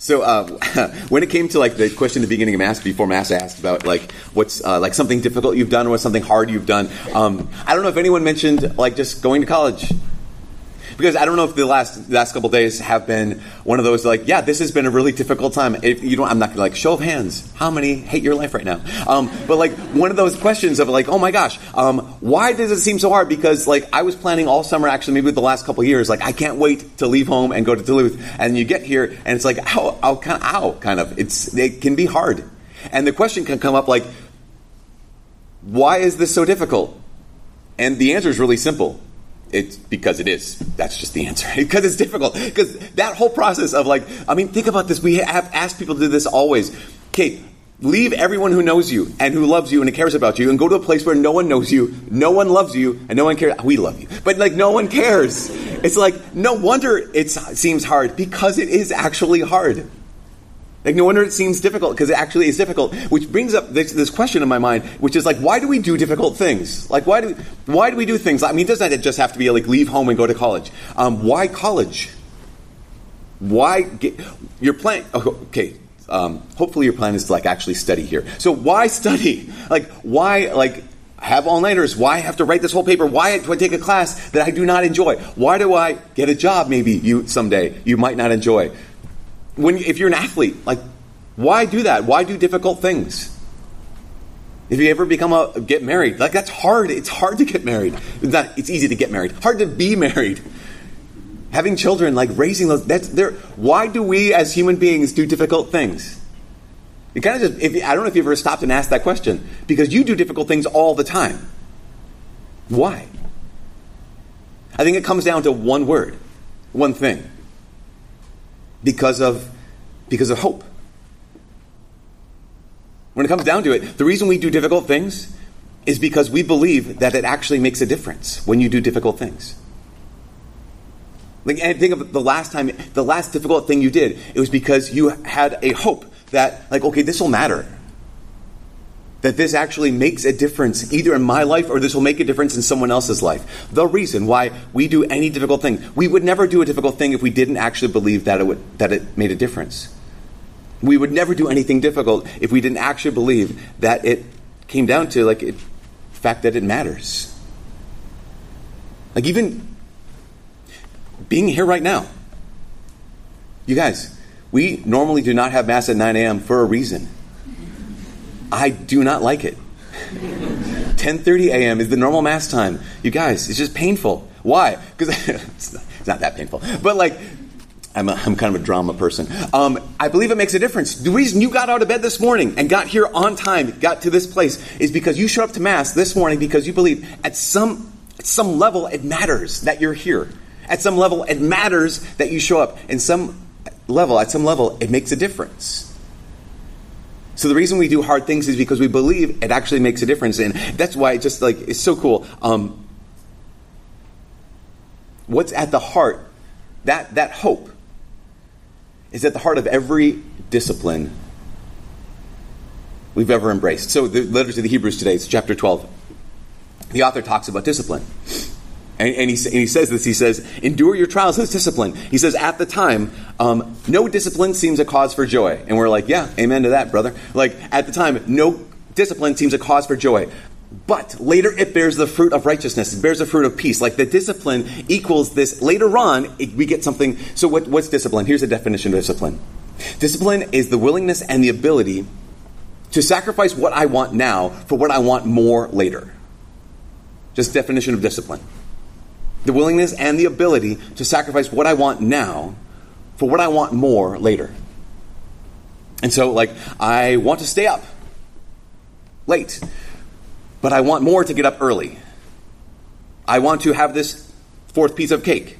So uh, when it came to like the question at the beginning of mass, before mass, asked about like what's uh, like something difficult you've done or something hard you've done. Um, I don't know if anyone mentioned like just going to college because I don't know if the last last couple days have been one of those like, yeah, this has been a really difficult time. If you don't, I'm not gonna like show of hands. How many hate your life right now? Um, but like one of those questions of like, oh my gosh, um, why does it seem so hard? Because like I was planning all summer, actually, maybe with the last couple years, like I can't wait to leave home and go to Duluth, and you get here and it's like, ow, ow, kind of, kind of. It's it can be hard, and the question can come up like, why is this so difficult? And the answer is really simple it's because it is. That's just the answer. because it's difficult. Because that whole process of like, I mean, think about this. We have asked people to do this always. Okay, leave everyone who knows you and who loves you and cares about you and go to a place where no one knows you, no one loves you, and no one cares. We love you. But like, no one cares. It's like, no wonder it seems hard because it is actually hard. Like, no wonder it seems difficult because it actually is difficult. Which brings up this, this, question in my mind, which is like, why do we do difficult things? Like, why do we, why do we do things? I mean, doesn't it just have to be like leave home and go to college? Um, why college? Why get your plan? Oh, okay, um, hopefully your plan is to like actually study here. So why study? Like, why like have all nighters? Why have to write this whole paper? Why do I take a class that I do not enjoy? Why do I get a job maybe you someday you might not enjoy? When if you're an athlete, like why do that? Why do difficult things? If you ever become a get married, like that's hard. It's hard to get married. It's, not, it's easy to get married. Hard to be married. Having children, like raising those, that's there. Why do we as human beings do difficult things? You kind of just, if, I don't know if you ever stopped and asked that question because you do difficult things all the time. Why? I think it comes down to one word, one thing because of, because of hope. When it comes down to it, the reason we do difficult things is because we believe that it actually makes a difference when you do difficult things. Like, think of the last time, the last difficult thing you did, it was because you had a hope that, like, okay, this will matter that this actually makes a difference either in my life or this will make a difference in someone else's life. The reason why we do any difficult thing, we would never do a difficult thing if we didn't actually believe that it, would, that it made a difference. We would never do anything difficult if we didn't actually believe that it came down to like it, the fact that it matters. Like even being here right now. You guys, we normally do not have mass at 9 a.m. for a reason. I do not like it. 10:30 a.m. is the normal mass time. You guys, it's just painful. Why? Because it's, it's, not that painful. But like, I'm, a, I'm kind of a drama person. Um, I believe it makes a difference. The reason you got out of bed this morning and got here on time, got to this place, is because you showed up to mass this morning because you believe at some at some level it matters that you're here. At some level it matters that you show up. In some level, at some level, it makes a difference. So the reason we do hard things is because we believe it actually makes a difference, and that's why it just like it's so cool. Um, what's at the heart that that hope is at the heart of every discipline we've ever embraced. So the letter to the Hebrews today, it's chapter twelve. The author talks about discipline. And, and, he, and, he, says this. He says, "Endure your trials as discipline." He says, "At the time, um, no discipline seems a cause for joy." And we're like, "Yeah, amen to that, brother." Like at the time, no discipline seems a cause for joy. But later it bears the fruit of righteousness. It bears the fruit of peace. Like the discipline equals this. Later on, it, we get something. So what, what's discipline? Here's the definition of discipline. Discipline is the willingness and the ability to sacrifice what I want now for what I want more later. Just definition of discipline the willingness and the ability to sacrifice what I want now for what I want more later. And so, like, I want to stay up late, but I want more to get up early. I want to have this fourth piece of cake,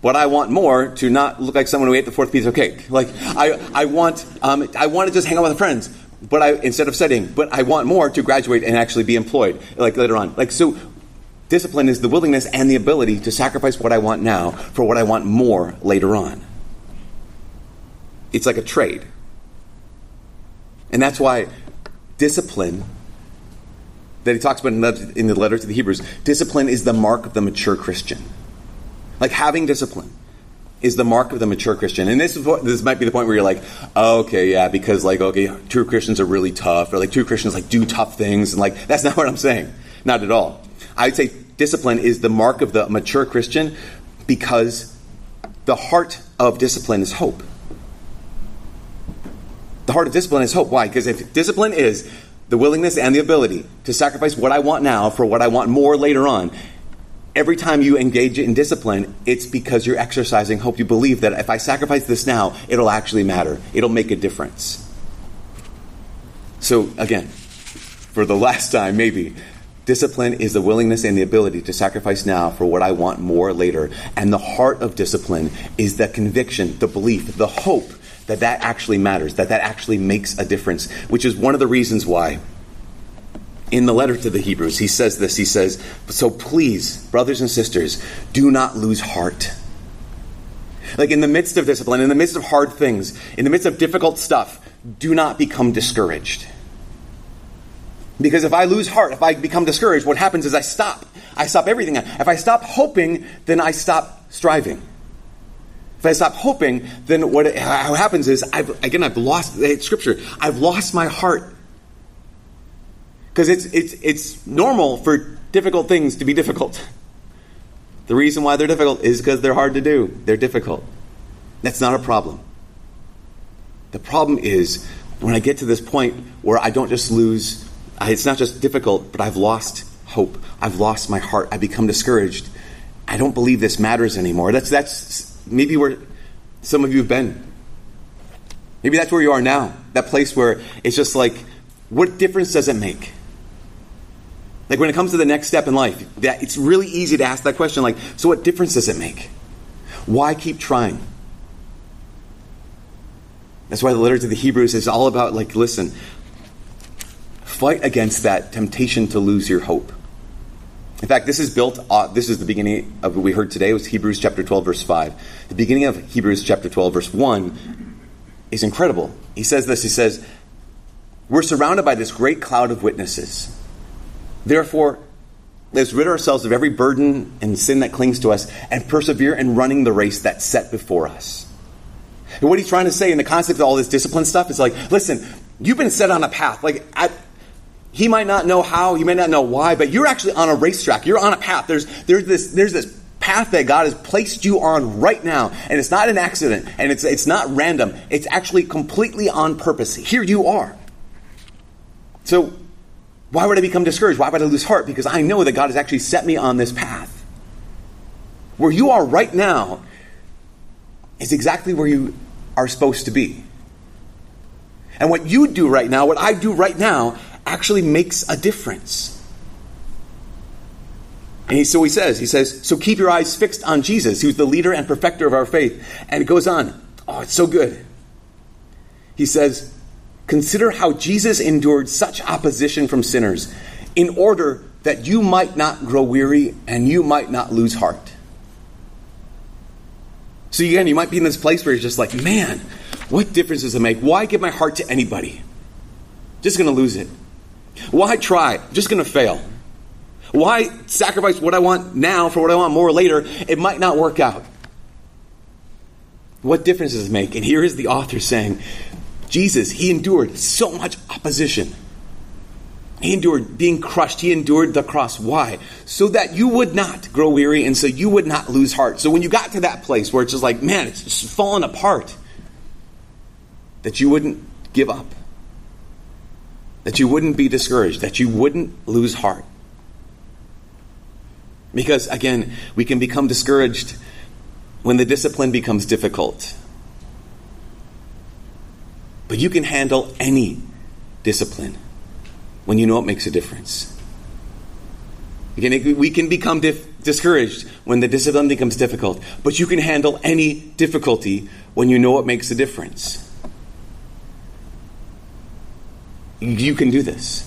but I want more to not look like someone who ate the fourth piece of cake. Like, I, I want, um, I want to just hang out with friends, but I instead of studying, but I want more to graduate and actually be employed, like later on. Like, so Discipline is the willingness and the ability to sacrifice what I want now for what I want more later on. It's like a trade. And that's why discipline, that he talks about in the letter to the Hebrews, discipline is the mark of the mature Christian. Like having discipline. is the mark of the mature Christian. And this this might be the point where you're like, oh, okay, yeah, because like, okay, true Christians are really tough, or like true Christians like do tough things, and like that's not what I'm saying. Not at all. I'd say discipline is the mark of the mature Christian because the heart of discipline is hope. The heart of discipline is hope. Why? Because if discipline is the willingness and the ability to sacrifice what I want now for what I want more later on, every time you engage in discipline, it's because you're exercising hope. You believe that if I sacrifice this now, it'll actually matter, it'll make a difference. So, again, for the last time, maybe, discipline is the willingness and the ability to sacrifice now for what I want more later. And the heart of discipline is the conviction, the belief, the hope that that actually matters, that that actually makes a difference, which is one of the reasons why in the letter to the Hebrews, he says this. He says, So please, brothers and sisters, do not lose heart. Like in the midst of discipline, in the midst of hard things, in the midst of difficult stuff, do not become discouraged. Because if I lose heart, if I become discouraged, what happens is I stop. I stop everything. If I stop hoping, then I stop striving. If I stop hoping, then what happens is, I've, again, I've lost, scripture, I've lost my heart because it's, it's, it's normal for difficult things to be difficult. The reason why they're difficult is because they're hard to do. They're difficult. That's not a problem. The problem is when I get to this point where I don't just lose, it's not just difficult, but I've lost hope. I've lost my heart. I become discouraged. I don't believe this matters anymore. That's, that's maybe where some of you have been. Maybe that's where you are now. That place where it's just like, what difference does it make? Like when it comes to the next step in life, that it's really easy to ask that question like, so what difference does it make? Why keep trying? That's why the letter to the Hebrews is all about like, listen, fight against that temptation to lose your hope. In fact, this is built, uh, this is the beginning of what we heard today, It was Hebrews chapter 12, verse 5. The beginning of Hebrews chapter 12, verse 1 is incredible. He says this, he says, We're surrounded by this great cloud of witnesses. Therefore, let's rid ourselves of every burden and sin that clings to us and persevere in running the race that's set before us. And what he's trying to say in the concept of all this discipline stuff is like, listen, you've been set on a path. Like, I, he might not know how, you may not know why, but you're actually on a racetrack. You're on a path. There's, there's this, there's this path that God has placed you on right now, and it's not an accident, and it's, it's not random. It's actually completely on purpose. Here you are. So why would I become discouraged? Why would I lose heart? Because I know that God has actually set me on this path. Where you are right now is exactly where you are supposed to be. And what you do right now, what I do right now, actually makes a difference. And he, so he says, he says, so keep your eyes fixed on Jesus, who's the leader and perfecter of our faith. And it goes on. Oh, it's so good. He says, Consider how Jesus endured such opposition from sinners in order that you might not grow weary and you might not lose heart. So again, you might be in this place where you're just like, man, what difference does it make? Why give my heart to anybody? Just going to lose it. Why try? Just going to fail. Why sacrifice what I want now for what I want more later? It might not work out. What difference does it make? And here is the author saying, Jesus, he endured so much opposition. He endured being crushed. He endured the cross. Why? So that you would not grow weary and so you would not lose heart. So when you got to that place where it's just like, man, it's just falling apart, that you wouldn't give up, that you wouldn't be discouraged, that you wouldn't lose heart. Because again, we can become discouraged when the discipline becomes difficult. But you can handle any discipline when you know it makes a difference. Again, we can become dif- discouraged when the discipline becomes difficult, but you can handle any difficulty when you know it makes a difference. You can do this.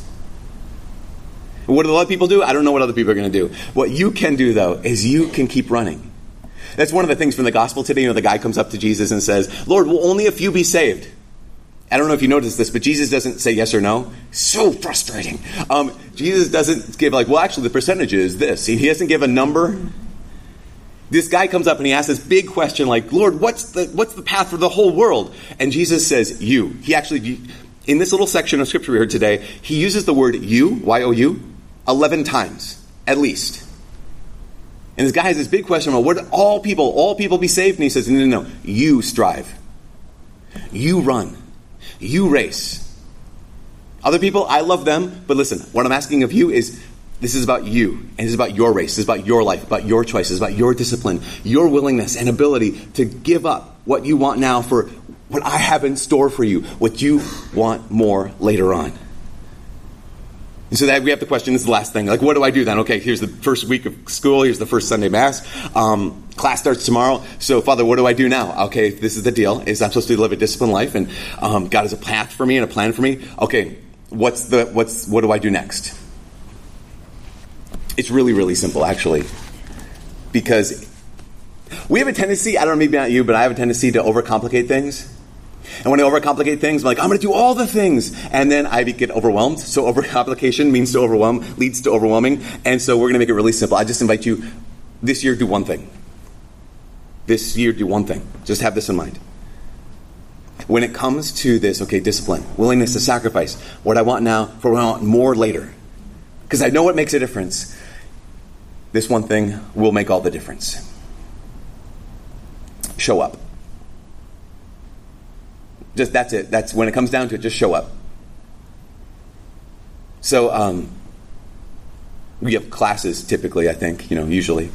What do other people do? I don't know what other people are going to do. What you can do, though, is you can keep running. That's one of the things from the gospel today. You know, the guy comes up to Jesus and says, Lord, will only a few be saved? I don't know if you noticed this, but Jesus doesn't say yes or no. So frustrating. Um, Jesus doesn't give like, well, actually, the percentage is this. He, he doesn't give a number. this guy comes up and he asks this big question like, Lord, what's the, what's the path for the whole world? And Jesus says, you. He actually, in this little section of scripture we heard today, he uses the word you, Y-O-U, 11 times, at least. And this guy has this big question about would all people, all people be saved? And he says, no, no, no. You strive. You run. You race. Other people, I love them, but listen, what I'm asking of you is this is about you, and this is about your race, this is about your life, about your choices, about your discipline, your willingness and ability to give up what you want now for what I have in store for you, what you want more later on. And so that we have the question, this is the last thing. Like, what do I do then? Okay, here's the first week of school. Here's the first Sunday Mass. Um, class starts tomorrow. So, Father, what do I do now? Okay, this is the deal. Is I'm supposed to live a disciplined life, and um, God has a path for me and a plan for me. Okay, what's the what's what do I do next? It's really, really simple, actually, because we have a tendency. I don't know, maybe not you, but I have a tendency to overcomplicate things. And when I overcomplicate things, I'm like, I'm going to do all the things. And then I get overwhelmed. So overcomplication means to overwhelm, leads to overwhelming. And so we're going to make it really simple. I just invite you this year, do one thing. This year, do one thing. Just have this in mind. When it comes to this, okay, discipline, willingness to sacrifice what I want now for what I want more later. Because I know what makes a difference. This one thing will make all the difference. Show up. Just that's it. That's when it comes down to it. Just show up. So um, we have classes typically. I think you know usually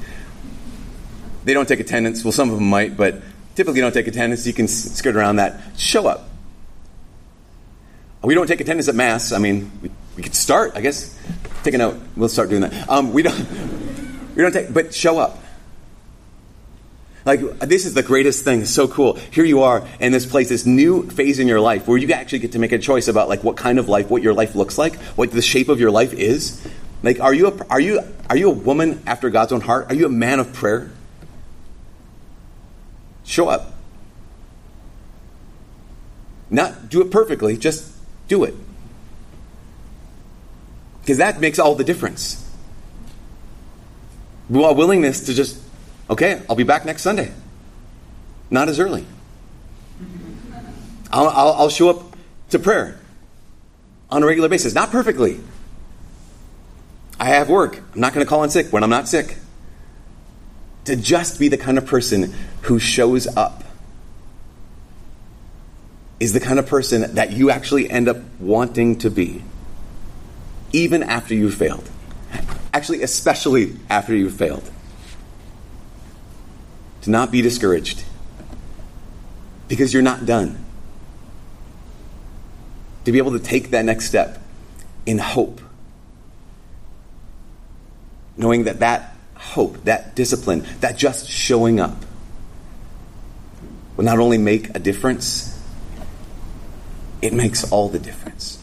they don't take attendance. Well, some of them might, but typically don't take attendance. You can skirt around that. Show up. We don't take attendance at mass. I mean, we, we could start. I guess take a note. We'll start doing that. Um, we don't. We don't take, but show up. Like, this is the greatest thing. It's so cool. Here you are in this place, this new phase in your life where you actually get to make a choice about like what kind of life, what your life looks like, what the shape of your life is. Like, are you a, are you are you a woman after God's own heart? Are you a man of prayer? Show up. Not do it perfectly, just do it. Because that makes all the difference. Well, willingness to just Okay, I'll be back next Sunday. Not as early. I'll, I'll, I'll show up to prayer on a regular basis. Not perfectly. I have work. I'm not going to call in sick when I'm not sick. To just be the kind of person who shows up is the kind of person that you actually end up wanting to be, even after you've failed. Actually, especially after you've failed not be discouraged because you're not done. To be able to take that next step in hope, knowing that that hope, that discipline, that just showing up will not only make a difference, it makes all the difference.